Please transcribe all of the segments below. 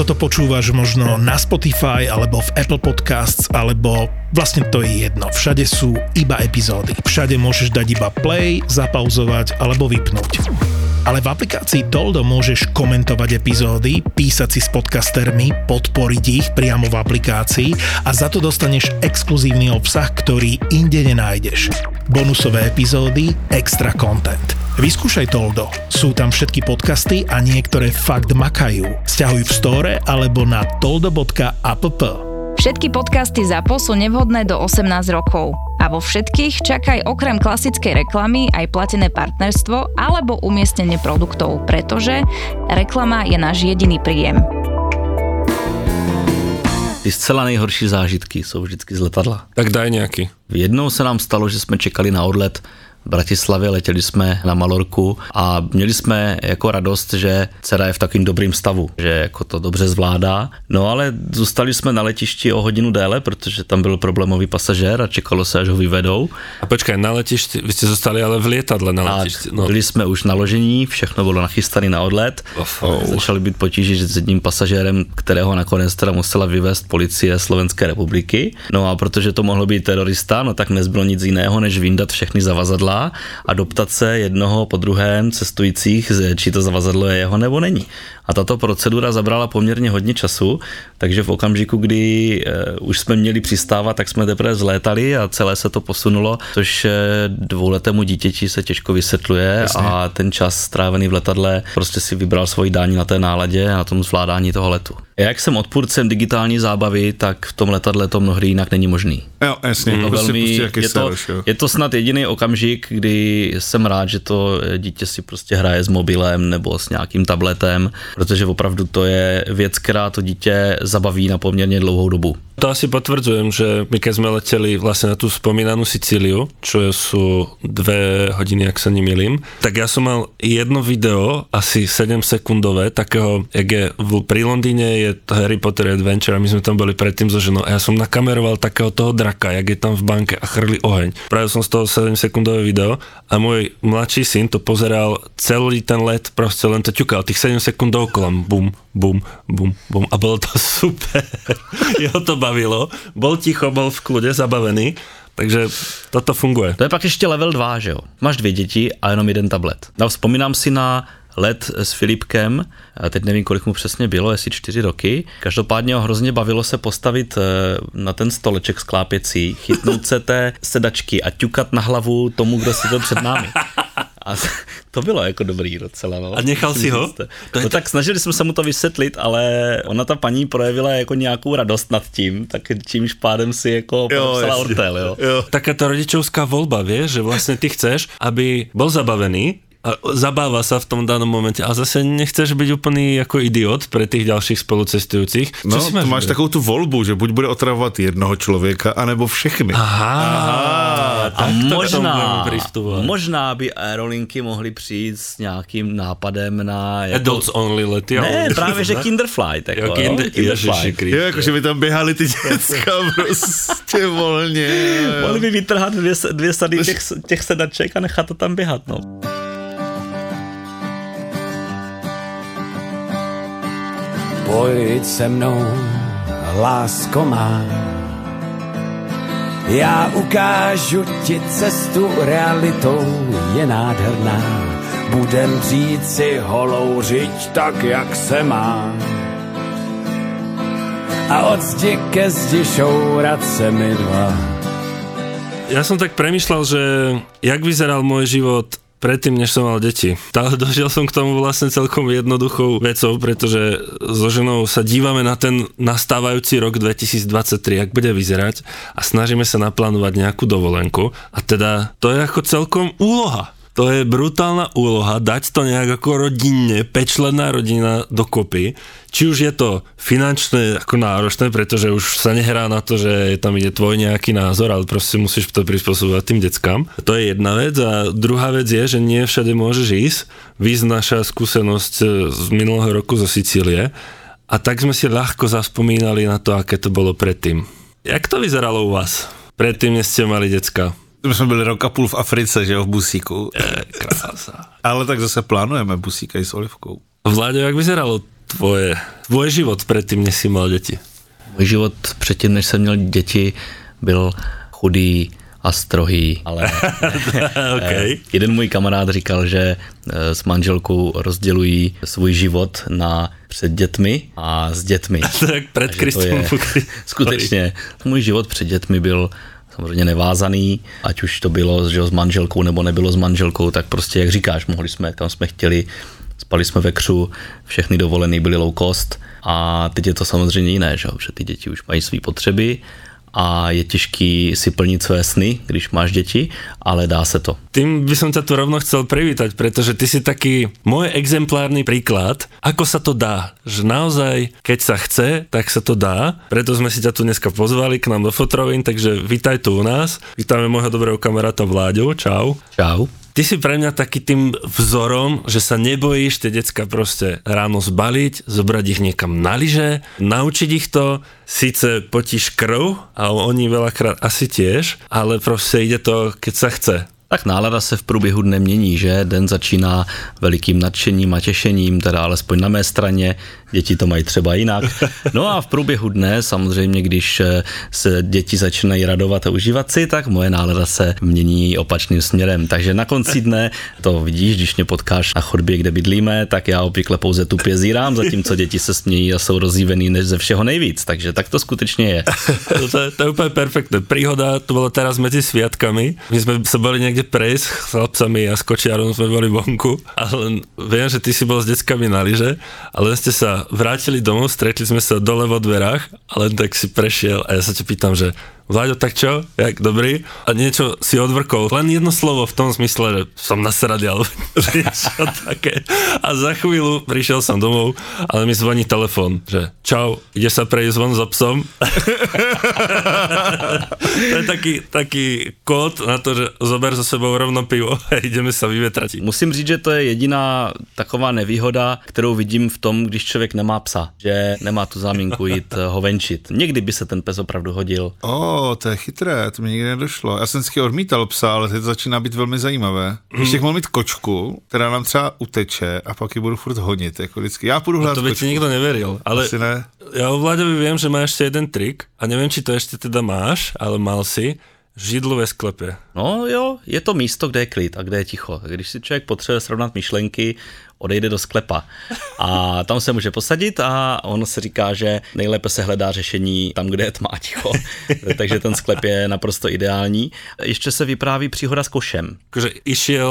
toto počúvaš možno na Spotify alebo v Apple Podcasts alebo vlastne to je jedno. Všade sú iba epizódy. Všade môžeš dať iba play, zapauzovať alebo vypnúť. Ale v aplikácii Toldo môžeš komentovať epizódy, písať si s podcastermi, podporiť ich priamo v aplikácii a za to dostaneš exkluzívny obsah, ktorý inde nenájdeš. Bonusové epizódy, extra content. Vyskúšaj Toldo. Sú tam všetky podcasty a niektoré fakt makajú. Sťahuj v store alebo na toldo.app. Všetky podcasty ZAPO sú nevhodné do 18 rokov. A vo všetkých čakaj okrem klasickej reklamy aj platené partnerstvo alebo umiestnenie produktov, pretože reklama je náš jediný príjem. Ty zcela nejhorší zážitky jsou vždycky z letadla. Tak daj nějaký. Jednou se nám stalo, že jsme čekali na odlet Bratislavě, letěli jsme na Malorku a měli jsme jako radost, že dcera je v takovým dobrým stavu, že jako to dobře zvládá. No ale zůstali jsme na letišti o hodinu déle, protože tam byl problémový pasažér a čekalo se, až ho vyvedou. A počkej, na letišti, vy jste zůstali ale v lietadle na letišti. No. Byli jsme už naložení, všechno bylo nachystané na odlet. Oh. Začaly být potíže s jedním pasažérem, kterého nakonec teda musela vyvést policie Slovenské republiky. No a protože to mohlo být terorista, no tak nezbylo nic jiného, než vyndat všechny zavazadla zavazadla a doptat se jednoho po druhém cestujících, či to zavazadlo je jeho nebo není. A tato procedura zabrala poměrně hodně času, takže v okamžiku, kdy uh, už jsme měli přistávat, tak jsme teprve zlétali a celé se to posunulo, což eh, dvouletému dítěti se těžko vysvětluje Jasně. a ten čas strávený v letadle prostě si vybral svoji dání na té náladě a na tom zvládání toho letu. Jak jsem odpůrcem digitální zábavy, tak v tom letadle to mnohdy jinak není možný. Jo, jasně. Prostě velmi, je, to, je to snad jediný okamžik, kdy jsem rád, že to dítě si prostě hraje s mobilem nebo s nějakým tabletem, protože opravdu to je věc, která to dítě zabaví na poměrně dlouhou dobu. To asi potvrdzujem, že my keď sme leteli vlastne na tú spomínanú Sicíliu, čo sú dve hodiny, ak sa nemýlim, tak ja som mal jedno video, asi 7 sekundové, takého, jak je v, pri Londýne je Harry Potter Adventure a my sme tam boli predtým so ženou a ja som nakameroval takého toho draka, jak je tam v banke a chrli oheň. Práve som z toho 7 sekundové video a môj mladší syn to pozeral celý ten let, proste len to ťukal, tých 7 sekúnd dookola, bum, bum, bum, bum a bolo to super. Jeho to bavilo, bol ticho, bol v kľude, zabavený, takže toto funguje. To je pak ještě level 2, že jo? Máš dvě děti a jenom jeden tablet. No, vzpomínám si na let s Filipkem, teď nevím, kolik mu přesně bylo, jestli čtyři roky. Každopádně ho hrozně bavilo se postavit eh, na ten stoleček sklápěcí, chytnout se té sedačky a ťukat na hlavu tomu, kdo si to před námi. A to bylo jako dobrý docela. No. A nechal si ho? No tak snažili jsme se mu to vysvětlit, ale ona ta paní projevila jako nějakou radost nad tím, tak čímž pádem si jako podepsala ortel. Jo. jo. Taká ta rodičovská volba, vieš, že vlastně ty chceš, aby bol zabavený, a zabáva sa v tom danom momente a zase nechceš byť úplný jako idiot pre tých ďalších spolucestujúcich. No, si máš, máš takovou tu volbu, že buď bude otravovat jednoho člověka, anebo všechny. Aha, Aha a možná, možná by aerolinky mohly přijít s nějakým nápadem na... Jako, Adults only lety. Ne, právě, že Kinderflight. Jako, jo, kinder, Ježiši Jo, jako, že by tam běhali ty děcka prostě volně. Mohli by vytrhat dvě, dvě sady těch, těch sedaček a nechat to tam běhat, no. Pojď se mnou, lásko má. Já ukážu ti cestu, realitou je nádherná. Budem říct si holou řiď tak, jak se má. A od zdi ke zdi šourat se mi dva. Ja som tak premyšľal, že jak vyzeral môj život predtým, než som mal deti. Tá, došiel som k tomu vlastne celkom jednoduchou vecou, pretože so ženou sa dívame na ten nastávajúci rok 2023, jak bude vyzerať a snažíme sa naplánovať nejakú dovolenku a teda to je ako celkom úloha to je brutálna úloha, dať to nejak ako rodinne, pečlená rodina dokopy. Či už je to finančné ako náročné, pretože už sa nehrá na to, že tam ide tvoj nejaký názor, ale proste musíš to prispôsobovať tým deckám. To je jedna vec a druhá vec je, že nie všade môžeš ísť. Víz naša skúsenosť z minulého roku zo Sicílie a tak sme si ľahko zaspomínali na to, aké to bolo predtým. Jak to vyzeralo u vás? Predtým, než ste mali decka? My jsme byli rok a půl v Africe, že jo, v Busíku. Je, krása. Ale tak zase plánujeme Busíka i s Olivkou. Vláďo, jak vyzeralo tvoje, tvoj život předtím, než jsi mal děti? Můj život předtím, než jsem měl děti, byl chudý a strohý, ale okay. jeden můj kamarád říkal, že eh, s manželkou rozdělují svůj život na před dětmi a s dětmi. tak před Kristem. Skutečně, můj život před dětmi byl samozřejmě nevázaný, ať už to bylo že s manželkou nebo nebylo s manželkou, tak prostě jak říkáš, mohli jsme, kam jsme chtěli, spali jsme ve křu, všechny dovolené byly low cost a teď je to samozřejmě jiné, že, že ty děti už mají své potřeby a je těžký si plnit své sny, když máš děti, ale dá se to. Tým by som ťa tu rovno chcel privítať, pretože ty si taký môj exemplárny príklad, ako sa to dá. Že naozaj, keď sa chce, tak sa to dá. Preto sme si ťa tu dneska pozvali k nám do Fotrovín, takže vítaj tu u nás. Vítame môjho dobrého kamaráta Vláďu. Čau. Čau ty si pre mňa taký tým vzorom, že sa nebojíš tie decka proste ráno zbaliť, zobrať ich niekam na lyže, naučiť ich to, síce potíš krv a oni veľakrát asi tiež, ale proste ide to, keď sa chce. Tak nálada se v průběhu dne mění, že den začíná velikým nadšením a těšením, teda alespoň na mé straně, děti to mají třeba jinak. No a v průběhu dne samozřejmě, když eh, se děti začínají radovat a užívat si, tak moje nálada se mění opačným směrem. Takže na konci dne to vidíš, když mě potkáš na chodbě, kde bydlíme, tak já obvykle pouze tu zírám, zatímco děti se smějí a jsou rozjívený než ze všeho nejvíc. Takže tak to skutečně je. to, to, to je úplně perfektné. Príhoda to bylo teraz mezi sviatkami. My jsme se byli někde prejsť s chlapcami a s kočiarom jsme byli vonku. Ale vím, že ty si byl s dětskami na lyže, ale jste se vrátili domov, stretli sme sa dole vo dverách a len tak si prešiel a ja sa ťa pýtam, že Vláďo, tak čo? Jak dobrý? A niečo si odvrkol. Len jedno slovo v tom smysle, že som nasradý, alebo niečo také. A za chvíľu prišiel som domov, ale mi zvoní telefon, že čau, ide sa prejsť von za psom? to je taký, taký kód na to, že zober za sebou rovno pivo a ideme sa vyvetrať. Musím říct, že to je jediná taková nevýhoda, kterou vidím v tom, když člověk nemá psa, že nemá tu záminku jít ho venčit. Někdy by se ten pes opravdu hodil. Oh to je chytré, to mi nikdy nedošlo. Já jsem vždycky odmítal psa, ale teď to začíná být velmi zajímavé. Ještě mohl mít kočku, která nám třeba uteče a pak ji budu furt honit, jako vždycky. Já půjdu hledat no To by ti nikdo nevěřil, ale Asi ne. já o Vláďovi vím, že má ještě jeden trik a nevím, či to ještě teda máš, ale mal si, Židlo ve sklepě. No jo, je to místo, kde je klid a kde je ticho. Když si člověk potřebuje srovnat myšlenky, odejde do sklepa. A tam se může posadit a on se říká, že nejlépe se hledá řešení tam, kde je tma ticho. Takže ten sklep je naprosto ideální. Ještě se vypráví příhoda s košem. Takže išel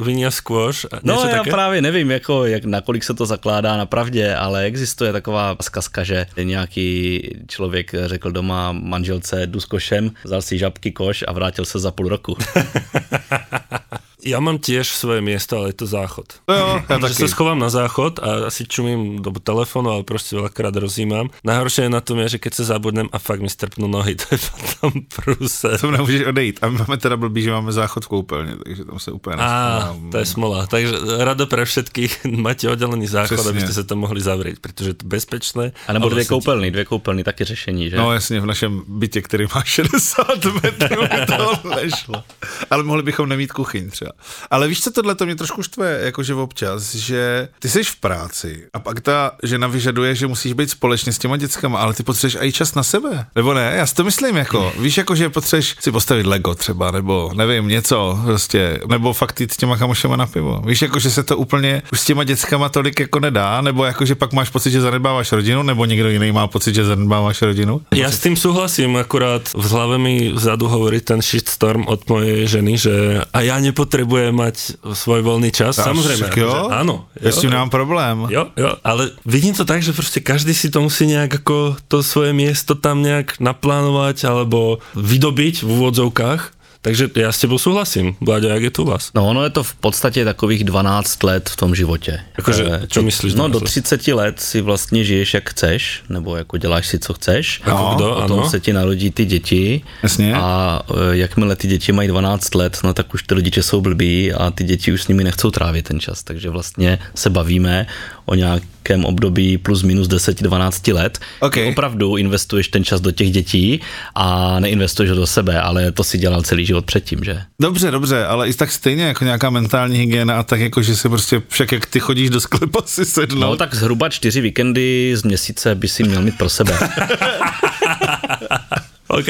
vynia skôš? No já také? právě nevím, jako, jak, nakolik se to zakládá na pravdě, ale existuje taková zkazka, že nějaký člověk řekl doma manželce jdu s košem, vzal si žabky koš a vrátil se za půl roku. människor. Ja mám tiež svoje miesto, ale je to záchod. No jo, ja taky. sa schovám na záchod a asi čumím do telefonu, ale proste veľakrát rozímam. Najhoršie je na tom je, že keď sa zabudnem a fakt mi strpnú nohy, to je potom prúse. To nemůžeš odejít. A my máme teda blbý, že máme záchod v koupelně, takže tam se úplně A, to je smola. Takže rado pre všetkých máte oddelený záchod, Přesně. abyste se tam mohli zavřít, protože je to bezpečné. A nebo dvě koupelny, dvě koupelny, taky řešení, že? No jasně, v našem bytě, který má 60 metrů, to nešlo. Ale mohli bychom nemít kuchyň třeba. Ale víš, co tohle to mě trošku štve, jakože občas, že ty jsi v práci a pak ta žena vyžaduje, že musíš být společně s těma dětskama, ale ty potřebuješ i čas na sebe. Nebo ne? Já si to myslím jako, víš, jako že potřebuješ si postavit Lego třeba, nebo nevím, něco prostě, nebo fakt jít s těma kamošema na pivo. Víš, jako že se to úplně už s těma dětskama tolik jako nedá, nebo jako že pak máš pocit, že zanedbáváš rodinu, nebo někdo jiný má pocit, že zanedbáváš rodinu? Já s tím souhlasím, akorát v hlavě mi vzadu hovorí ten shitstorm od mojej ženy, že a já nepotřebujem mať svoj voľný čas. Dáš, Samozrejme. Jo? Áno. Jo, ja s nemám problém. Jo, jo, ale vidím to tak, že prostě každý si to musí nějak ako to svoje miesto tam nějak naplánovať alebo vydobiť v úvodzovkách takže já s tebou souhlasím. Vláďo, jak je to u vás? No ono je to v podstatě takových 12 let v tom životě. Jakože, co myslíš? No do 30 let si vlastně žiješ jak chceš, nebo jako děláš si co chceš. No, kdo, potom ano. se ti narodí ty děti. Jasně. A eh, jakmile ty děti mají 12 let, no tak už ty rodiče jsou blbí a ty děti už s nimi nechcou trávit ten čas. Takže vlastně se bavíme o nějak nějakém období plus minus 10-12 let. Okay. Opravdu investuješ ten čas do těch dětí a neinvestuješ ho do sebe, ale to si dělal celý život předtím, že? Dobře, dobře, ale i tak stejně jako nějaká mentální hygiena a tak jako, že si prostě však jak ty chodíš do sklepa si sednout. No tak zhruba čtyři víkendy z měsíce by si měl mít pro sebe. OK.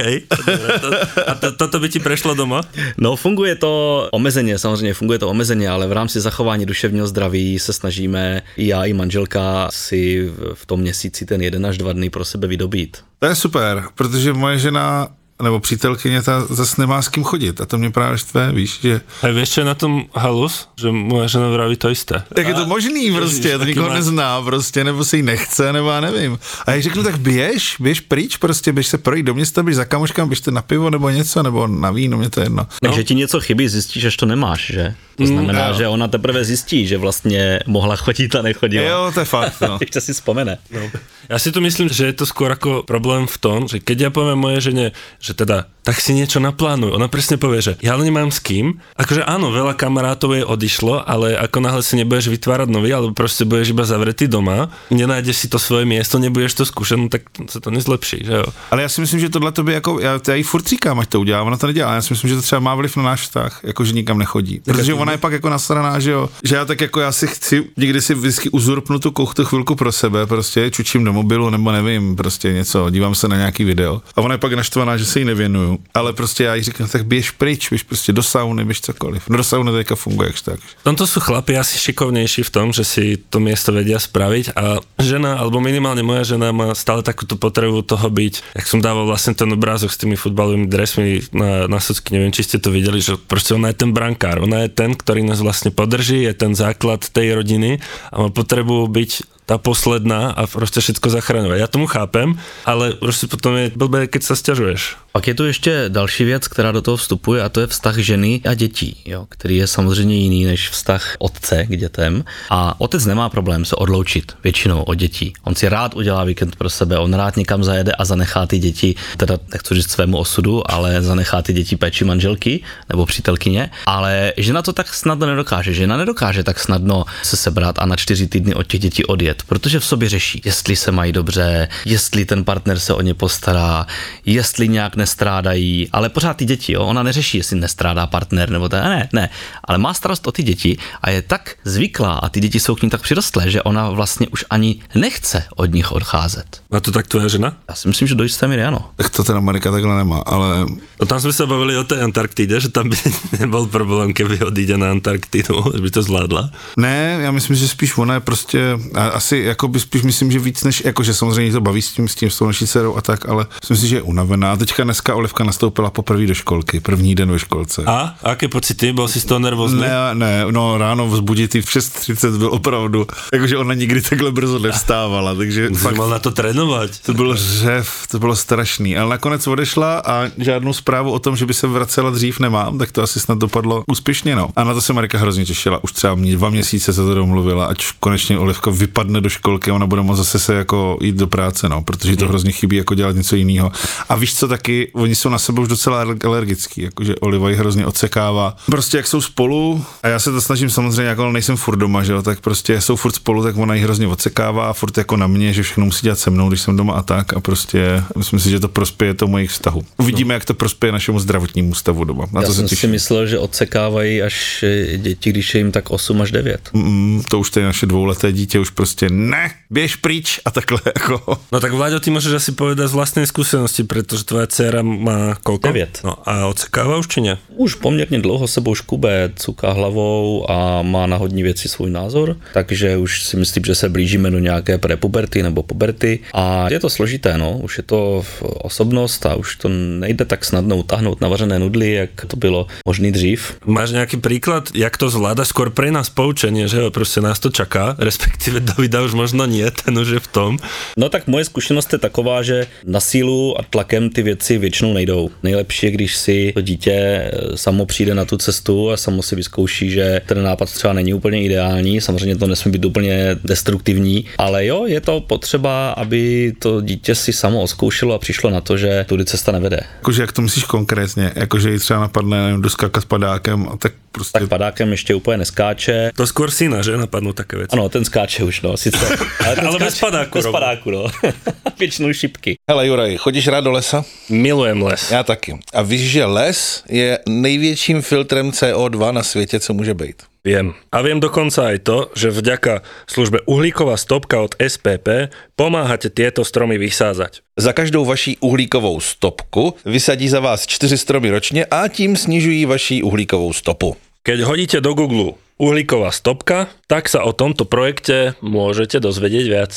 A to, toto by ti prešlo doma? No funguje to omezeně, samozřejmě funguje to omezeně, ale v rámci zachování duševního zdraví se snažíme i já, i manželka si v tom měsíci ten jeden až dva dny pro sebe vydobít. To je super, protože moje žena nebo přítelkyně ta zase nemá s kým chodit a to mě právě štve, víš, že... A víš, čo je na tom halus? Že moje žena vraví to isté. Tak je to možný prostě, to nikoho má... nezná prostě, nebo si ji nechce, nebo já nevím. A já řeknu, tak běž, běž pryč prostě, běž se projít do města, běž za kamoškám, běžte na pivo nebo něco, nebo na víno, mě to je jedno. No. že ti něco chybí, zjistíš, že to nemáš, že? To znamená, mm, že ona teprve zjistí, že vlastně mohla chodit a nechodila. Jo, to je fakt, no. Ještě si vzpomene. No. Já si to myslím, že je to skôr ako problém v tom, že keď ja poviem moje žene, že teda tak si niečo naplánuj. Ona presne povie, že ja nemám s kým. Akože áno, veľa kamarátov jej odišlo, ale ako náhle si nebudeš vytvárať nový, alebo proste budeš iba zavretý doma, nenájdeš si to svoje miesto, nebudeš to skúšať, no tak sa to nezlepší, že jo. Ale já si myslím, že tohle to by jako, já, já jí furt říkám, ať to udělá, ona to nedělá. Já si myslím, že to třeba má vliv na náš vztah, jako že nikam nechodí. Protože ona je pak jako nasraná, že jo, že já tak jako já si chci, někdy si vždycky uzurpnu tu kuchtu chvilku pro sebe, prostě čučím do mobilu nebo nevím, prostě něco, dívám se na nějaký video. A ona je pak naštvaná, že se jí nevěnuju ale prostě já jí říkám, tak běž pryč, běž prostě do sauny, běž cokoliv. No do sauny teďka funguje jak tak. Tomto sú chlapi asi šikovnější v tom, že si to město vedia spraviť a žena, alebo minimálně moja žena má stále takúto potrebu toho byť, jak som dával vlastne ten obrázok s tými futbalovými dresmi na, na socky, neviem, či ste to videli, že prostě ona je ten brankár, ona je ten, ktorý nás vlastne podrží, je ten základ tej rodiny a má potrebu byť tá posledná a prostě všetko zachraňovat. Já tomu chápem, ale prostě potom je blbé, keď sa stěžuješ. Pak je tu ještě další věc, která do toho vstupuje a to je vztah ženy a dětí, jo, který je samozřejmě jiný než vztah otce k dětem. A otec nemá problém se odloučit většinou od dětí. On si rád udělá víkend pro sebe, on rád někam zajede a zanechá ty děti, teda nechci říct svému osudu, ale zanechá ty děti péči manželky nebo přítelkyně. Ale žena to tak snadno nedokáže. Žena nedokáže tak snadno se sebrat a na čtyři týdny od těch dětí odjet, protože v sobě řeší, jestli se mají dobře, jestli ten partner se o ně postará, jestli nějak nestrádají, ale pořád ty děti, jo, ona neřeší, jestli nestrádá partner nebo to, ne, ne, ale má starost o ty děti a je tak zvyklá a ty děti jsou k ní tak přirostlé, že ona vlastně už ani nechce od nich odcházet. A to tak tvoje žena? Já si myslím, že do jisté míry ano. Tak to ten Amerika takhle nemá, ale... No tam jsme se bavili o té Antarktide, že tam by nebyl problém, kdyby odjde na Antarktidu, že by to zvládla. Ne, já myslím, že spíš ona je prostě, asi jako by spíš myslím, že víc než, jako že samozřejmě to baví s tím, s tím, s tou naší dcerou a tak, ale myslím si, že je unavená. Teďka dneska Olivka nastoupila poprvé do školky, první den ve školce. A? a jaké pocity? Byl jsi z toho nervózní? Ne, ne, no ráno vzbudit v 6.30 byl opravdu, jakože ona nikdy takhle brzo nevstávala, takže fakt, mal na to trénovat. To bylo řev, to bylo strašný, ale nakonec odešla a žádnou zprávu o tom, že by se vracela dřív nemám, tak to asi snad dopadlo úspěšně, no. A na to se Marika hrozně těšila, už třeba mě dva měsíce se to domluvila, ať konečně Olivka vypadne do školky, ona bude moct zase se jako jít do práce, no, protože to mhm. hrozně chybí jako dělat něco jiného. A víš co taky, oni jsou na sebe už docela alergický, jakože Oliva ji hrozně odsekává. Prostě jak jsou spolu, a já se to snažím samozřejmě, jako nejsem furt doma, že jo, tak prostě jsou furt spolu, tak ona ji hrozně odsekává, furt jako na mě, že všechno musí dělat se mnou, když jsem doma a tak a prostě myslím si, že to prospěje to mojich vztahu. Uvidíme, no. jak to prospěje našemu zdravotnímu stavu doma. Na já to jsem si myslel, že odsekávají až děti, když je jim tak 8 až 9. Mm, to už to je naše dvouleté dítě, už prostě ne, běž pryč a takhle jako. No tak Vláďo, ty můžeš asi povedat z vlastní zkušenosti, protože tvoje dcera má kolko? 9. No a odsekává už či ne? Už poměrně dlouho sebou škube, cuká hlavou a má na hodní věci svůj názor, takže už si myslím, že se blížíme do nějaké prepuberty nebo puberty a je to složité, no, už je to osobnost a už to nejde tak snadno utáhnout na vařené nudly, jak to bylo možný dřív. Máš nějaký příklad, jak to zvláda skôr pre nás poučení, že jo, prostě nás to čaká, respektive Davida už možno nie, ten už je v tom. No tak moje zkušenost je taková, že na sílu a tlakem ty věci většinou nejdou. Nejlepší je, když si to dítě eh, samo přijde na tu cestu a samo si vyzkouší, že ten nápad třeba není úplně ideální, samozřejmě to nesmí být úplně destruktivní, ale jo, je to potřeba, aby to dítě si samo oskoušelo a přišlo na to, že tudy cesta nevede. Jakože jak to myslíš konkrétně? Jakože jí třeba napadne nevím, doskákat padákem a tak prostě... Tak padákem ještě úplně neskáče. To skôr syna, že napadnou také věci. Ano, ten skáče už, no. Sice. Ale bez padáku, Bez padáku, no. Většinou šipky. Hele Juraj, chodíš rád do lesa? Milujem les. Já taky. A víš, že les je největším filtrem CO2 na světě, co může být. Viem. A viem dokonca aj to, že vďaka službe Uhlíková stopka od SPP pomáhate tieto stromy vysázať. Za každou vaší uhlíkovou stopku vysadí za vás čtyři stromy ročně a tím snižují vaší uhlíkovou stopu. Keď hodíte do Google uhlíková stopka, tak sa o tomto projekte môžete dozvedieť viac.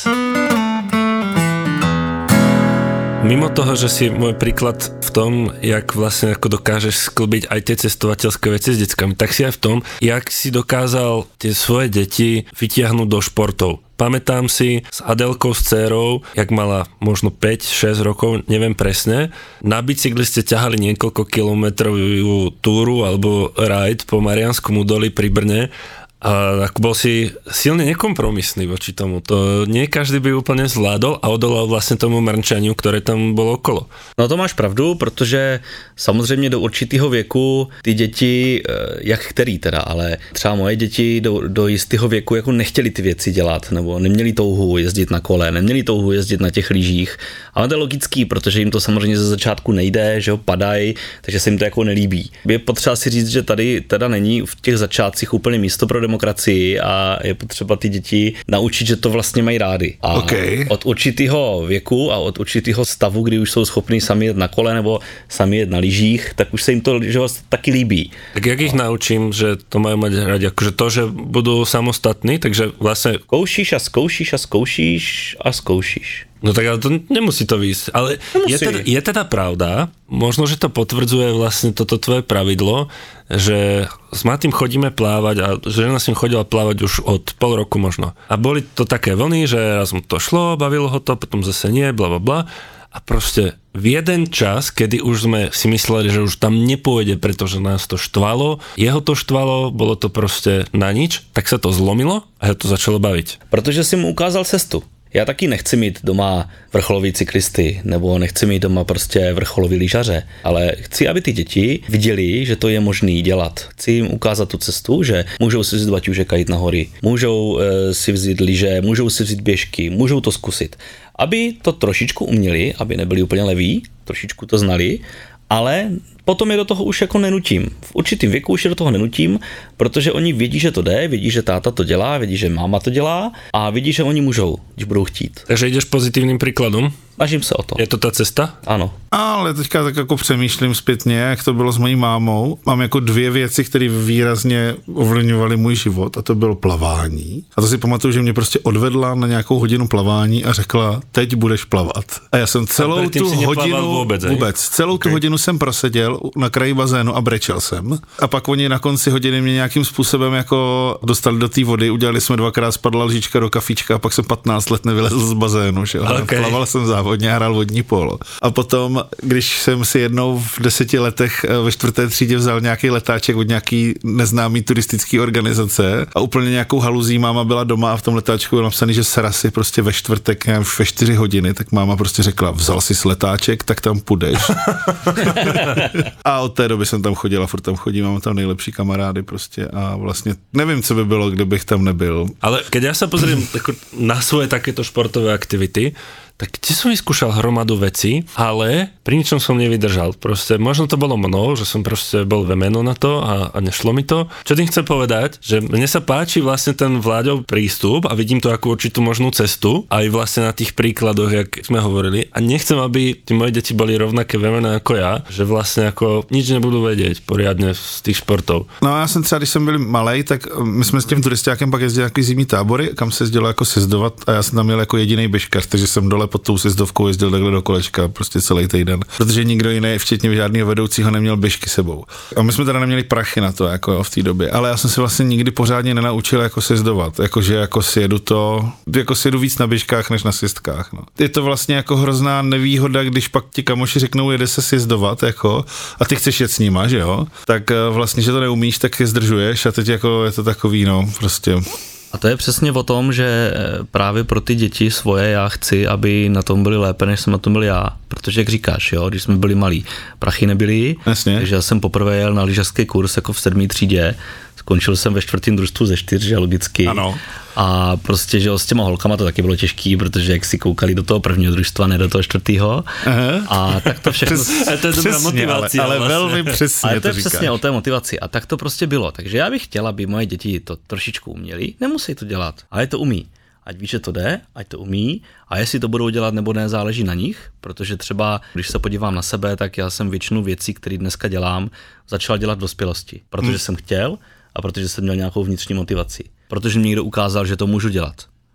Mimo toho, že si môj príklad v tom, jak vlastne ako dokážeš sklbiť aj tie cestovateľské veci s deckami, tak si aj v tom, jak si dokázal tie svoje deti vytiahnuť do športov. Pamätám si s Adelkou, s dcerou, jak mala možno 5-6 rokov, neviem presne, na bicykli ste ťahali niekoľko kilometrovú túru alebo ride po Marianskom údolí pri Brne a ako bol si silne nekompromisný voči tomu. To nie každý by úplne zvládol a odolal vlastně tomu mrnčaniu, které tam bylo okolo. No to máš pravdu, protože samozřejmě do určitého věku ty děti, eh, jak který teda, ale třeba moje děti do, do jistého věku jako nechtěli ty věci dělat, nebo neměli touhu jezdit na kole, neměli touhu jezdit na těch lyžích. Ale to je logický, protože jim to samozřejmě ze začátku nejde, že ho padají, takže se jim to jako nelíbí. Je potřeba si říct, že tady teda není v těch začátcích úplně místo pro demokracii a je potřeba ty děti naučit, že to vlastně mají rády. A OK. od určitého věku a od určitého stavu, kdy už jsou schopní sami jet na kole nebo sami jet na lyžích, tak už se jim to lyžovat taky líbí. Tak jak ich naučím, že to majú mať radi? Akože to, že budú samostatní, takže vlastne Zkoušíš a zkoušíš a zkoušíš a zkoušíš. No tak ale to nemusí to výjsť. Ale je teda, je teda pravda, možno, že to potvrdzuje vlastne toto tvoje pravidlo, že s Matým chodíme plávať a žena s ním chodila plávať už od pol roku možno. A boli to také vlny, že raz mu to šlo, bavilo ho to, potom zase nie, bla bla bla. A proste v jeden čas, kedy už sme si mysleli, že už tam nepôjde, pretože nás to štvalo, jeho to štvalo, bolo to proste na nič, tak sa to zlomilo a ho to začalo baviť. Protože si mu ukázal cestu. Já taky nechci mít doma vrcholový cyklisty, nebo nechci mít doma prostě vrcholový lyžaře, ale chci, aby ty děti viděli, že to je možný dělat. Chci jim ukázat tu cestu, že můžou si vzít baťužek a jít na hory, můžou e, si vzít lyže, můžou si vzít běžky, můžou to zkusit. Aby to trošičku uměli, aby nebyli úplně leví, trošičku to znali, ale potom je do toho už jako nenutím. V určitým věku už je do toho nenutím, protože oni vědí, že to jde, vědí, že táta to dělá, vědí, že máma to dělá a vědí, že oni můžou, když budou chtít. Takže ideš pozitívnym príkladom? Snažím se o to. Je to ta cesta? Ano. Ale teďka tak jako přemýšlím zpětně, jak to bylo s mojí mámou. Mám jako dvě věci, které výrazně ovlivňovaly můj život a to bylo plavání. A to si pamatuju, že mě prostě odvedla na nějakou hodinu plavání a řekla, teď budeš plavat. A já jsem celou tu hodinu, vůbec, vůbec, celou tu hodinu jsem proseděl na kraji bazénu a brečel jsem. A pak oni na konci hodiny mě nějakým způsobem jako dostali do té vody, udělali jsme dvakrát, spadla lžička do kafička a pak jsem 15 let nevylezl z bazénu, že jo. Okay. Plaval jsem závodně a hrál vodní polo. A potom, když jsem si jednou v deseti letech eh, ve čtvrté třídě vzal nějaký letáček od nějaký neznámý turistický organizace a úplně nějakou haluzí máma byla doma a v tom letáčku bylo napsaný, že Sarasy prostě ve čtvrtek, nevím, ve čtyři hodiny, tak máma prostě řekla, vzal si letáček, tak tam půjdeš. a od té doby jsem tam chodil a furt tam chodím, mám tam nejlepší kamarády prostě a vlastně nevím, co by bylo, kdybych tam nebyl. Ale keď ja sa pozriem ako na svoje takéto športové aktivity, tak tiež som vyskúšal hromadu vecí, ale pri ničom som nevydržal. Proste možno to bolo mnou, že som proste bol vemeno na to a, a nešlo mi to. Čo tým chcem povedať, že mne sa páči vlastne ten vláďov prístup a vidím to ako určitú možnú cestu, aj vlastne na tých príkladoch, jak sme hovorili. A nechcem, aby tí moje deti boli rovnaké vemené ako ja, že vlastne ako nič nebudú vedieť poriadne z tých športov. No a já jsem třeba, když jsem byl malý, tak eh, my jsme s tím turistiákem pak jezdili nějaký zimní tábory, kam se jezdilo jako sjezdovat a já jsem tam měl jako jediný běžkař, takže jsem dole pod tou sjezdovkou jezdil takhle do kolečka prostě celý týden, protože nikdo jiný, včetně žádného vedoucího, neměl běžky sebou. A my jsme teda neměli prachy na to jako v té době, ale já jsem se vlastně nikdy pořádně nenaučil jako sjezdovat, jakože jako sjedu to, jako sjedu víc na běžkách než na sjezdkách. No. Je to vlastně jako hrozná nevýhoda, když pak ti kamoši řeknou, jede se sjezdovat, jako, a ty chceš jet s nima, že jo, tak eh, vlastně, že to neumíš, tak je zdržuješ a teď jako je to takový, no, prostě. A to je přesně o tom, že eh, právě pro ty děti svoje já chci, aby na tom byli lépe, než jsem na tom byl já. Protože jak říkáš, jo, když jsme byli malí, prachy nebyly, Jasně. takže já jsem poprvé jel na lyžařský kurz jako v sedmý třídě, skončil jsem ve čtvrtém družstvu ze čtyř, že logicky. Ano. A prostě, že jo, s těma holkama to taky bylo těžký, protože jak si koukali do toho prvního družstva, ne do toho čtvrtého. A tak to všechno... A to je dobrá Přesně, ale, motivace. ale vlastně. velmi přesně Ale to je říkáš. přesně o té motivaci. A tak to prostě bylo. Takže já bych chtěla, aby moje děti to trošičku uměli. Nemusí to dělat, ale to umí. Ať ví, že to jde, ať to umí. A jestli to budou dělat nebo ne, záleží na nich. Protože třeba, když se podívám na sebe, tak já jsem většinu věcí, které dneska dělám, začal dělat v dospělosti. Protože Hmm. jsem chtěl a protože jsem měl nějakou vnitřní motivaci. Protože mi někdo ukázal, že to můžu dělat.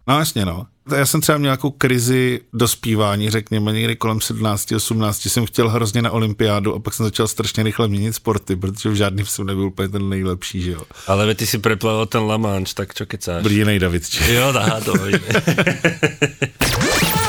No jasně, no. Já jsem třeba měl nějakou krizi dospívání, řekněme, někdy kolem 17, 18, jsem chtěl hrozně na olympiádu a pak jsem začal strašně rychle měnit sporty, protože v žádným jsem nebyl úplně ten nejlepší, že jo. Ale ty si preplavil ten La Manche, tak čo kecáš? Byl jiný David, či? Jo, dá, to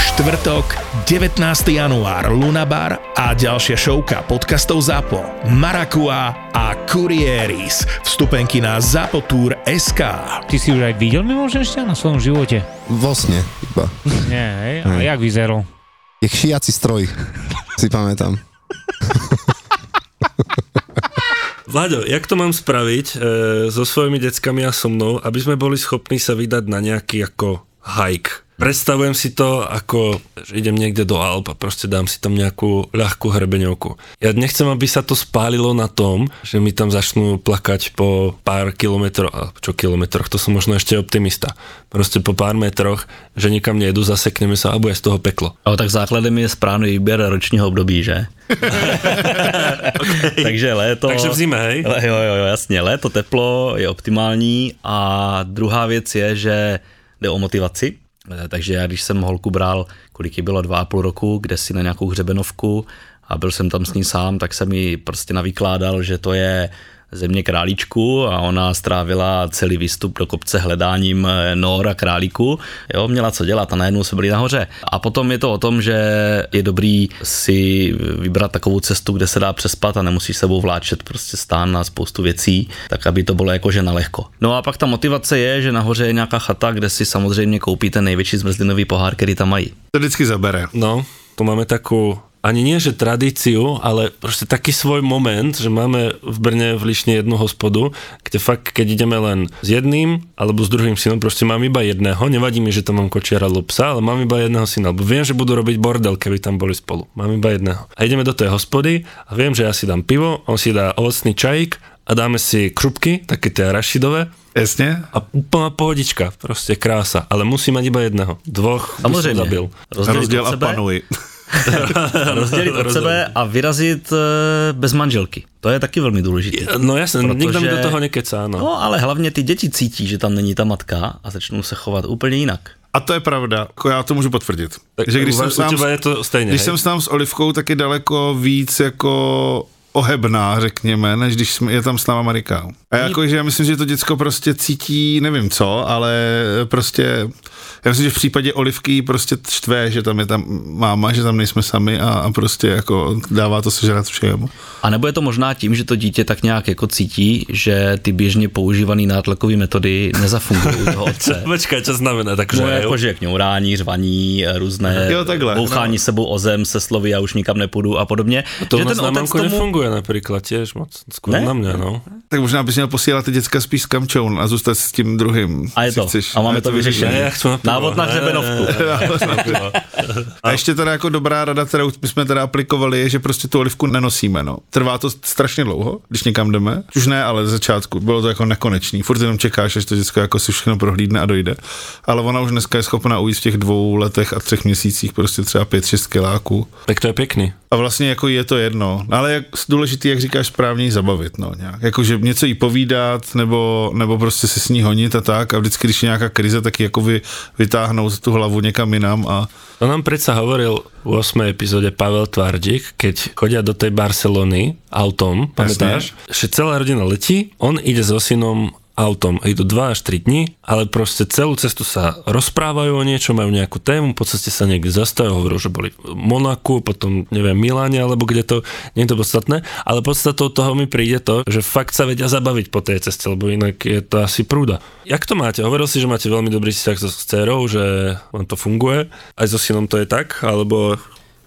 Štvrtok, 19. január, Lunabar a ďalšia showka podcastov ZAPO, Marakua a Kurieris. Vstupenky na zapotur.sk. Ty si už aj videl mimoženšťa na svojom živote? Vo sne iba. Nie, hej? A jak vyzeral? Jak šiaci stroj, si pamätám. Vlaďo, jak to mám spraviť e, so svojimi deckami a so mnou, aby sme boli schopní sa vydať na nejaký ako hike? Predstavujem si to ako, že idem niekde do Alp a proste dám si tam nejakú ľahkú hrebeňovku. Ja nechcem, aby sa to spálilo na tom, že mi tam začnú plakať po pár kilometroch, a čo kilometroch, to som možno ešte optimista. Proste po pár metroch, že nikam nejedu, zasekneme sa a bude z toho peklo. Ale tak základem je správný výběr ročního období, že? Takže léto... Takže v zime, hej? Jo, jo, jo, jasně. Léto teplo je optimální a druhá věc je, že jde o motivaci. Eh, Takže já, když jsem holku bral, kolik jí bylo, dva a půl roku, kde si na nějakou hřebenovku a byl jsem tam s ní sám, tak jsem mi prostě navykládal, že to je země králíčku a ona strávila celý výstup do kopce hledáním eh, nor a králíku. Jo, měla co dělat a najednou jsme byli nahoře. A potom je to o tom, že je dobrý si vybrat takovou cestu, kde se dá přespat a nemusíš sebou vláčet prostě stán na spoustu věcí, tak aby to bylo jakože na lehko. No a pak ta motivace je, že nahoře je nějaká chata, kde si samozřejmě koupíte největší zmrzlinový pohár, který tam mají. To vždycky zabere. No, tu máme takú ani nie, že tradíciu, ale proste taký svoj moment, že máme v Brne v Lišne jednu hospodu, kde fakt, keď ideme len s jedným alebo s druhým synom, proste mám iba jedného, nevadí mi, že tam mám kočiara alebo psa, ale mám iba jedného syna, lebo viem, že budú robiť bordel, keby tam boli spolu. Mám iba jedného. A ideme do tej hospody a viem, že ja si dám pivo, on si dá ovocný čajík a dáme si krupky, také tie rašidové, Jasně? a úplná pohodička, proste krása, ale musí mať iba jedného. Dvoch by som Samozřejmě. zabil. Rozdělit Rozděl od a sebe, panuj. rozdělit od sebe a vyrazit eh, bez manželky. To je taky velmi důležité. No jasne, Protože- nikto mi do toho nekecá, no. No ale hlavně ty děti cítí, že tam není ta matka a začnou se chovat úplně jinak. A to je pravda, jako já to můžu potvrdit. Tak že když u, jsem sám, je to stejně, když hej? jsem sám s Olivkou, tak je daleko víc jako ohebná, řekněme, než když jsme- je tam s náma Marika. A jako, že já myslím, že to děcko prostě cítí, nevím co, ale prostě, já myslím, že v případě Olivky prostě štve, že tam je tam máma, že tam nejsme sami a, a prostě jako dává to sežrat všemu. A nebo je to možná tím, že to dítě tak nějak jako cítí, že ty běžně používané nátlakové metody nezafungují u toho otce. Počkaj, čo znamená, takže... No jako, že kňourání, řvaní, různé Jo, takhle, bouchání no. sebou o zem se slovy, já už nikam nepůjdu a podobně. to že na mamku tomu, nefunguje napríklad tiež moc. Skôr Ne? na mňa, no. Tak možná bys měl posílat ty děcka spíš s kamčou a zůstat s tím druhým. A je to. Chceš, A máme to vyřešené. Návod na hřebenovku. A ještě teda jako dobrá rada, kterou my jsme teda aplikovali, je, že prostě tu olivku nenosíme. No. Trvá to strašně dlouho, když někam jdeme. Už ne, ale ze začátku. Bylo to jako nekonečný. Furt jenom čekáš, až to děcko jako si všechno prohlídne a dojde. Ale ona už dneska je schopna ujít v těch dvou letech a třech měsících prostě třeba 5-6 kiláků. Tak to je pekný. a vlastně jako je to jedno. Ale jak důležitý, jak říkáš, správně ji zabavit, no nějak. Jakože něco jí povídat, nebo, nebo prostě se s ní honit a tak a vždycky, když je nějaká krize, tak ji jako vy, vytáhnout tu hlavu někam jinam a To nám predsa hovoril v 8. epizóde Pavel Tvardík, keď chodia do tej Barcelony autom, pamätáš? Že celá rodina letí, on ide so synom autom. Idú 2 až 3 dní, ale proste celú cestu sa rozprávajú o niečo, majú nejakú tému, po ceste sa niekde zastavujú, hovorú, že boli v Monaku, potom neviem, Miláne, alebo kde to, nie je to podstatné, ale podstatou toho mi príde to, že fakt sa vedia zabaviť po tej ceste, lebo inak je to asi prúda. Jak to máte? Hovoril si, že máte veľmi dobrý vzťah so dcerou, že vám to funguje, aj so synom to je tak, alebo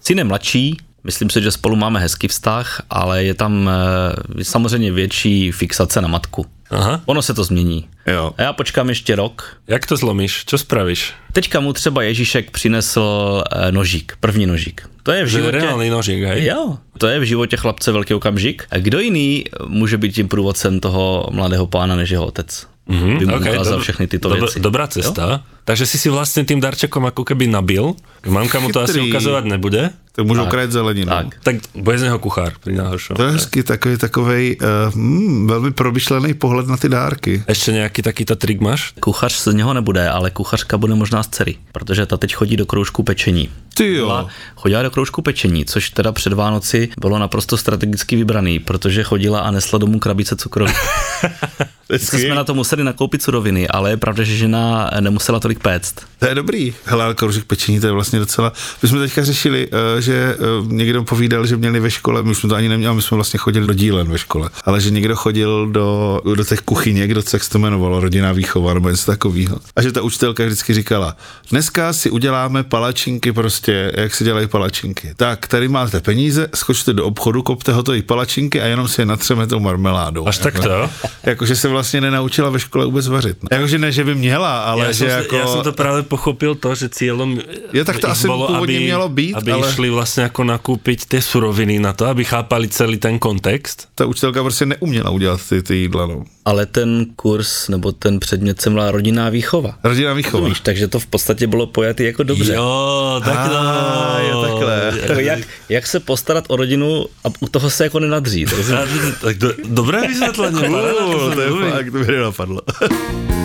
Syn je mladší, myslím si, že spolu máme hezký vztah, ale je tam eh, samozřejmě větší fixace na matku. Aha. Ono se to změní. jo. A já počkám ještě rok. Jak to zlomíš? Čo spravíš? Teďka mu třeba Ježíšek přinesl eh, nožík, první nožík. To je v životě... reálny nožík, hej? Jo, to je v životě chlapce velký okamžik. A kdo jiný může být tím průvodcem toho mladého pána než jeho otec? Mm-hmm, by mu okej, ukázal dob- všechny tyto dob- věci. Dobrá cesta. Takže si si vlastne tým darčekom ako keby nabil. Mamka mu to asi Chytrý. ukazovať nebude. Tak můžou krajet zeleninu. Tak. Tak bude z něho kuchár pri. To je hezky takový, takovej uh, mm, velmi promyšlený pohled na ty dárky. Ešte nejaký takýto trik máš? Kuchař z něho nebude, ale kuchařka bude možná z dcery, protože ta teď chodí do kroužku pečení. Ty jo. Chodila, chodila do kroužku pečení, což teda před Vánoci bylo naprosto strategicky vybraný, protože chodila a nesla domů krabice cukroví. Vždycky jsme na to museli nakoupit suroviny, ale je pravda, že žena nemusela tolik péct. To je dobrý. Hele, ale kroužek pečení, to je vlastně docela... My jsme teďka řešili, eh, že eh, někdo povídal, že měli ve škole, my jsme to ani neměli, my jsme vlastně chodili do dílen ve škole, ale že někdo chodil do, do těch kuchyněk, do jak se to jmenovalo, rodinná výchova nebo něco takového. A že ta učitelka vždycky říkala, dneska si uděláme palačinky prostě, jak se dělají palačinky. Tak, tady máte peníze, skočte do obchodu, kopte hotové palačinky a jenom si je natřeme tou marmeládou. Až takto, jo? Jakože se vlastně nenaučila ve škole vůbec vařit. No. Jakože ne, že by měla, ale ja, že som, jako... ja som to práve pochopil to, že cieľom Je, tak to ich asi pôvodne mělo být, aby ale- išli vlastne ako nakúpiť tie suroviny na to, aby chápali celý ten kontext. ta učitelka prostě neuměla udělat ty, ty jídla, no. Ale ten kurz nebo ten předmět se jmenula rodinná výchova. Rodinná výchova. Víš, takže to v podstatě bylo pojatý jako dobře. Jo, tak no. Ah, jo, takhle. Jako jak, jak se postarat o rodinu a u toho se jako nenadřít. Tak do, dobré som to je fakt, to mi nenapadlo.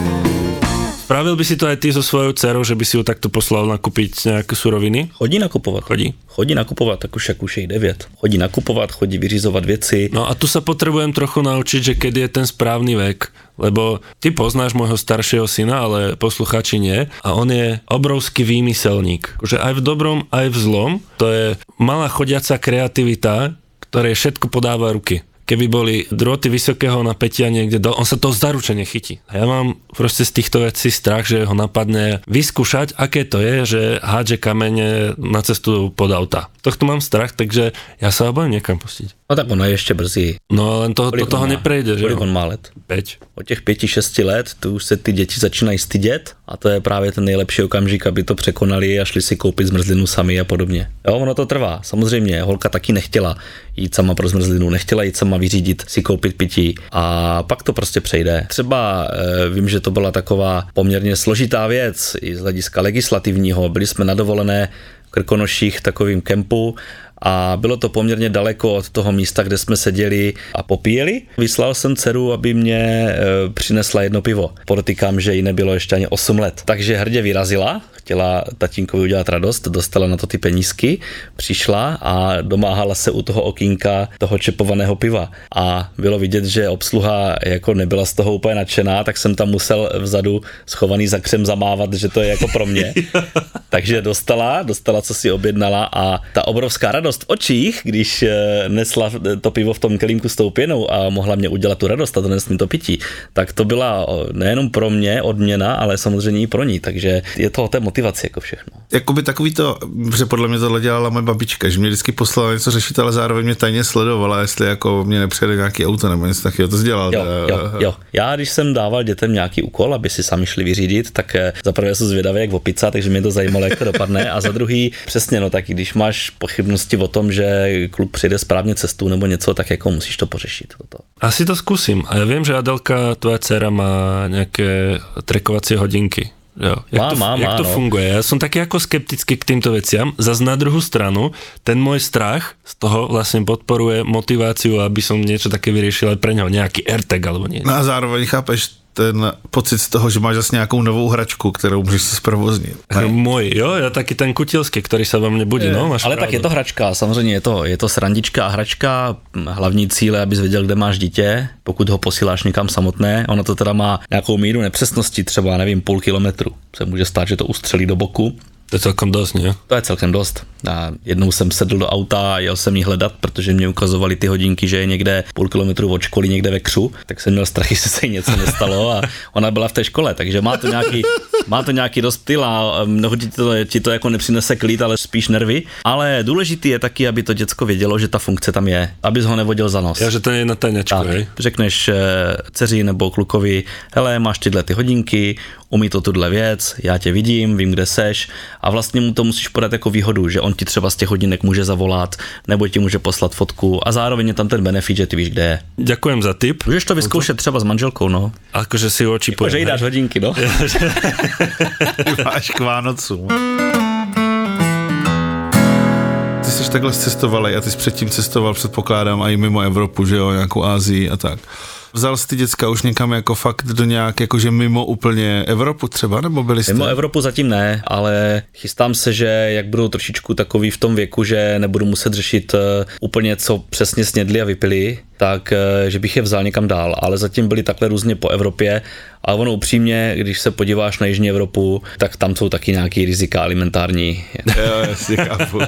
Spravil by si to aj ty so svojou dcerou, že by si ju takto poslal nakúpiť nejaké suroviny? Chodí nakupovat. Chodí. Chodí nakupovat, tak už jak už je 9. Chodí nakupovat, chodí vyřizovat věci. No a tu sa potrebujem trochu naučiť, že kedy je ten správny vek, lebo ty poznáš môjho staršieho syna, ale posluchači nie. A on je obrovský výmyselník. Že aj v dobrom, aj v zlom. To je malá chodiaca kreativita, ktorej všetko podáva ruky. Keby boli drôty vysokého napätia niekde, do, on sa toho zaručene chytí. A ja mám proste z týchto vecí strach, že ho napadne vyskúšať, aké to je, že hádže kamene na cestu pod auta. Tohto mám strach, takže ja sa ho bojím niekam pustiť. No tak ono je ještě brzy. No len to, to toho má? neprejde, že Kolik on má let? 5. Od těch pěti, šesti let, tu už se ty děti začínají stydět a to je právě ten nejlepší okamžik, aby to překonali a šli si koupit zmrzlinu sami a podobně. Jo, ono to trvá. Samozřejmě, holka taky nechtěla jít sama pro zmrzlinu, nechtěla jít sama vyřídit, si koupit pití a pak to prostě přejde. Třeba e, vím, že to byla taková poměrně složitá věc i z hlediska legislativního. Byli jsme na dovolené Krkonoších takovým kempu a bylo to poměrně daleko od toho místa, kde jsme seděli a popíjeli. Vyslal jsem dceru, aby mě e, přinesla jedno pivo. Podotýkám, že jí nebylo ještě ani 8 let. Takže hrdě vyrazila, chtěla tatínkovi udělat radost, dostala na to ty penízky, přišla a domáhala se u toho okýnka toho čepovaného piva. A bylo vidět, že obsluha jako nebyla z toho úplně nadšená, tak jsem tam musel vzadu schovaný za křem zamávat, že to je jako pro mě. Takže dostala, dostala, co si objednala a ta obrovská radost v očích, když eh, nesla to pivo v tom kelímku s tou pěnou a mohla mě udělat tu radost a donést mi to pití, tak to byla nejenom pro mě odměna, ale samozřejmě i pro ní, takže je to o té motivaci jako všechno. Jakoby takový to, že podle mě tohle dělala moje babička, že mě vždycky poslala něco řešit, ale zároveň mě tajně sledovala, jestli jako mě nepřijede nějaký auto nebo něco takového, to dělal. Jo, jo, jo. Já, když jsem dával dětem nějaký úkol, aby si sami šli vyřídit, tak eh, za prvé jsem zvědavý jak opica, takže mě to zajímalo, jak to dopadne. A za druhý, přesně, no tak když máš pochybnosti o tom, že klub přijde správně cestu nebo něco, tak jako musíš to pořešit. Toto. Asi to skúsim. A ja viem, že Adelka, tvoja dcera, má nejaké trekovacie hodinky. Jo, jak Má, to, má, jak má, to no. funguje? Ja som taký ako skeptický k týmto veciam. Zas na druhú stranu, ten môj strach z toho vlastne podporuje motiváciu, aby som niečo také vyriešil aj pre neho, nejaký AirTag alebo niečo. No a zároveň chápeš ten pocit z toho, že máš zase nějakou novou hračku, kterou můžeš si zprovoznit. No, môj, jo, ja taký ten kutilský, ktorý sa vám nebudí, no, máš Ale tak je to hračka, samozřejmě je to, je to srandička a hračka. Hlavní cíl je, abys věděl, kde máš dítě, pokud ho posíláš někam samotné. Ono to teda má nějakou míru nepřesnosti, třeba nevím, půl kilometru. Se může stát, že to ustřelí do boku. To je celkom dosť, nie? To je celkem dost. A jednou jsem sedl do auta a jel jsem jí hledat, protože mě ukazovali ty hodinky, že je někde půl kilometru od školy, někde ve křu, tak jsem měl strach, že se jí něco nestalo a ona byla v té škole, takže má to nějaký, má to nějaký dost a mnohdy ti to, ti to jako nepřinese klid, ale spíš nervy. Ale důležitý je taky, aby to děcko vědělo, že ta funkce tam je, abys ho nevodil za nos. Ja, že to je na hej? řekneš eh, dceři nebo klukovi, hele, máš tyhle ty hodinky, umí to tuhle věc, já tě vidím, vím, kde seš a vlastně mu to musíš podat jako výhodu, že on ti třeba z těch hodinek může zavolat, nebo ti může poslat fotku a zároveň je tam ten benefit, že ty víš, kde je. Ďakujem za tip. Můžeš to vyzkoušet třeba s manželkou, no. Akože si ho Jako, že jí dáš hodinky, no. Máš k Vánocům. Ty jsi takhle cestovalej a ty jsi předtím cestoval, předpokládám, i mimo Evropu, že jo, nějakou Ázii a tak. Vzal jsi ty děcka už někam jako fakt do nějak, jakože mimo úplně Evropu třeba, nebo byli jste? Mimo Evropu zatím ne, ale chystám se, že jak budou trošičku takový v tom věku, že nebudu muset řešit eh, úplně co přesně snědli a vypili, tak eh, že bych je vzal někam dál, ale zatím byli takhle různě po Evropě a ono upřímně, když se podíváš na Jižní Evropu, tak tam jsou taky nějaký rizika alimentární. Jo, jasně, chápu.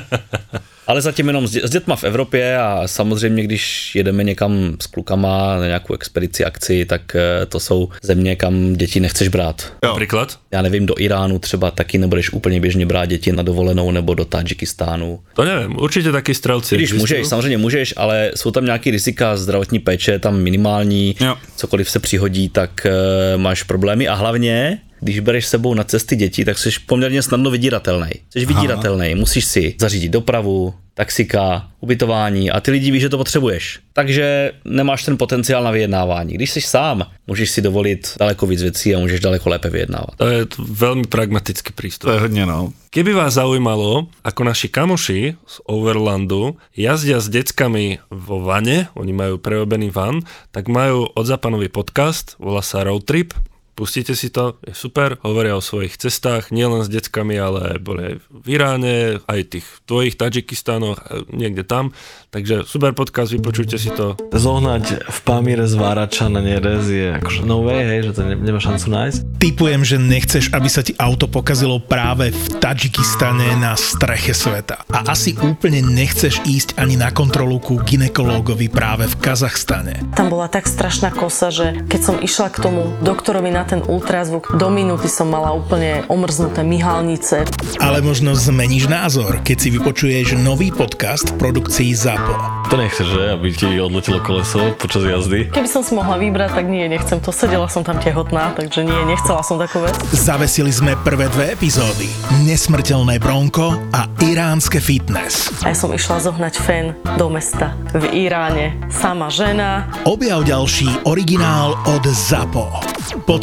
Ale zatím jenom s, dě- s dětma v Evropě a samozřejmě, když jedeme někam s klukama na nějakou expedici, akci, tak eh, to jsou země, kam děti nechceš brát. Jo. Napríklad? Já nevím, do Iránu třeba taky nebudeš úplně běžně brát děti na dovolenou nebo do Tadžikistánu. To neviem, určite takí strelci. Když můžeš, samozřejmě můžeš, ale jsou tam nějaký rizika, zdravotní péče je tam minimální, Jo. cokoliv se přihodí, tak e, máš problémy a hlavně, když bereš s sebou na cesty děti, tak jsi poměrně snadno vydíratelný. Jsi vydíratelný, musíš si zařídit dopravu, taxika, ubytování a ty lidi ví, že to potřebuješ. Takže nemáš ten potenciál na vyjednávání. Když jsi sám, můžeš si dovolit daleko víc věcí a můžeš daleko lépe vyjednávat. To je t- veľmi pragmatický prístup. To je hodně, no. Keby vás zaujímalo, ako naši kamoši z Overlandu jazdia s deckami vo vane, oni majú prerobený van, tak majú od Zapanový podcast, volá sa Road Trip, Pustíte si to, je super, hovoria o svojich cestách, nielen s deckami, ale boli aj v Iráne, aj tých tvojich Tadžikistánoch, a niekde tam. Takže super podcast, vypočujte si to. Zohnať v Pamíre zvárača na nerez je akože no way, hej, že to ne, nemá šancu nájsť. Typujem, že nechceš, aby sa ti auto pokazilo práve v Tadžikistane na streche sveta. A asi úplne nechceš ísť ani na kontrolu ku ginekológovi práve v Kazachstane. Tam bola tak strašná kosa, že keď som išla k tomu doktorovi na ten ultrazvuk, do minúty som mala úplne omrznuté myhalnice. Ale možno zmeníš názor, keď si vypočuješ nový podcast v produkcii ZAPO. To nechceš, že? Aby ti odletelo koleso počas jazdy. Keby som si mohla vybrať, tak nie, nechcem to. Sedela som tam tehotná, takže nie, nechcela som takú vec. Zavesili sme prvé dve epizódy. Nesmrteľné bronko a iránske fitness. A ja som išla zohnať fen do mesta v Iráne. Sama žena, Objav ďalší originál od ZAPO.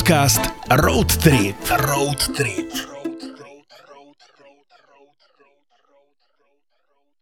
Podcast Road Trip. Road Trip.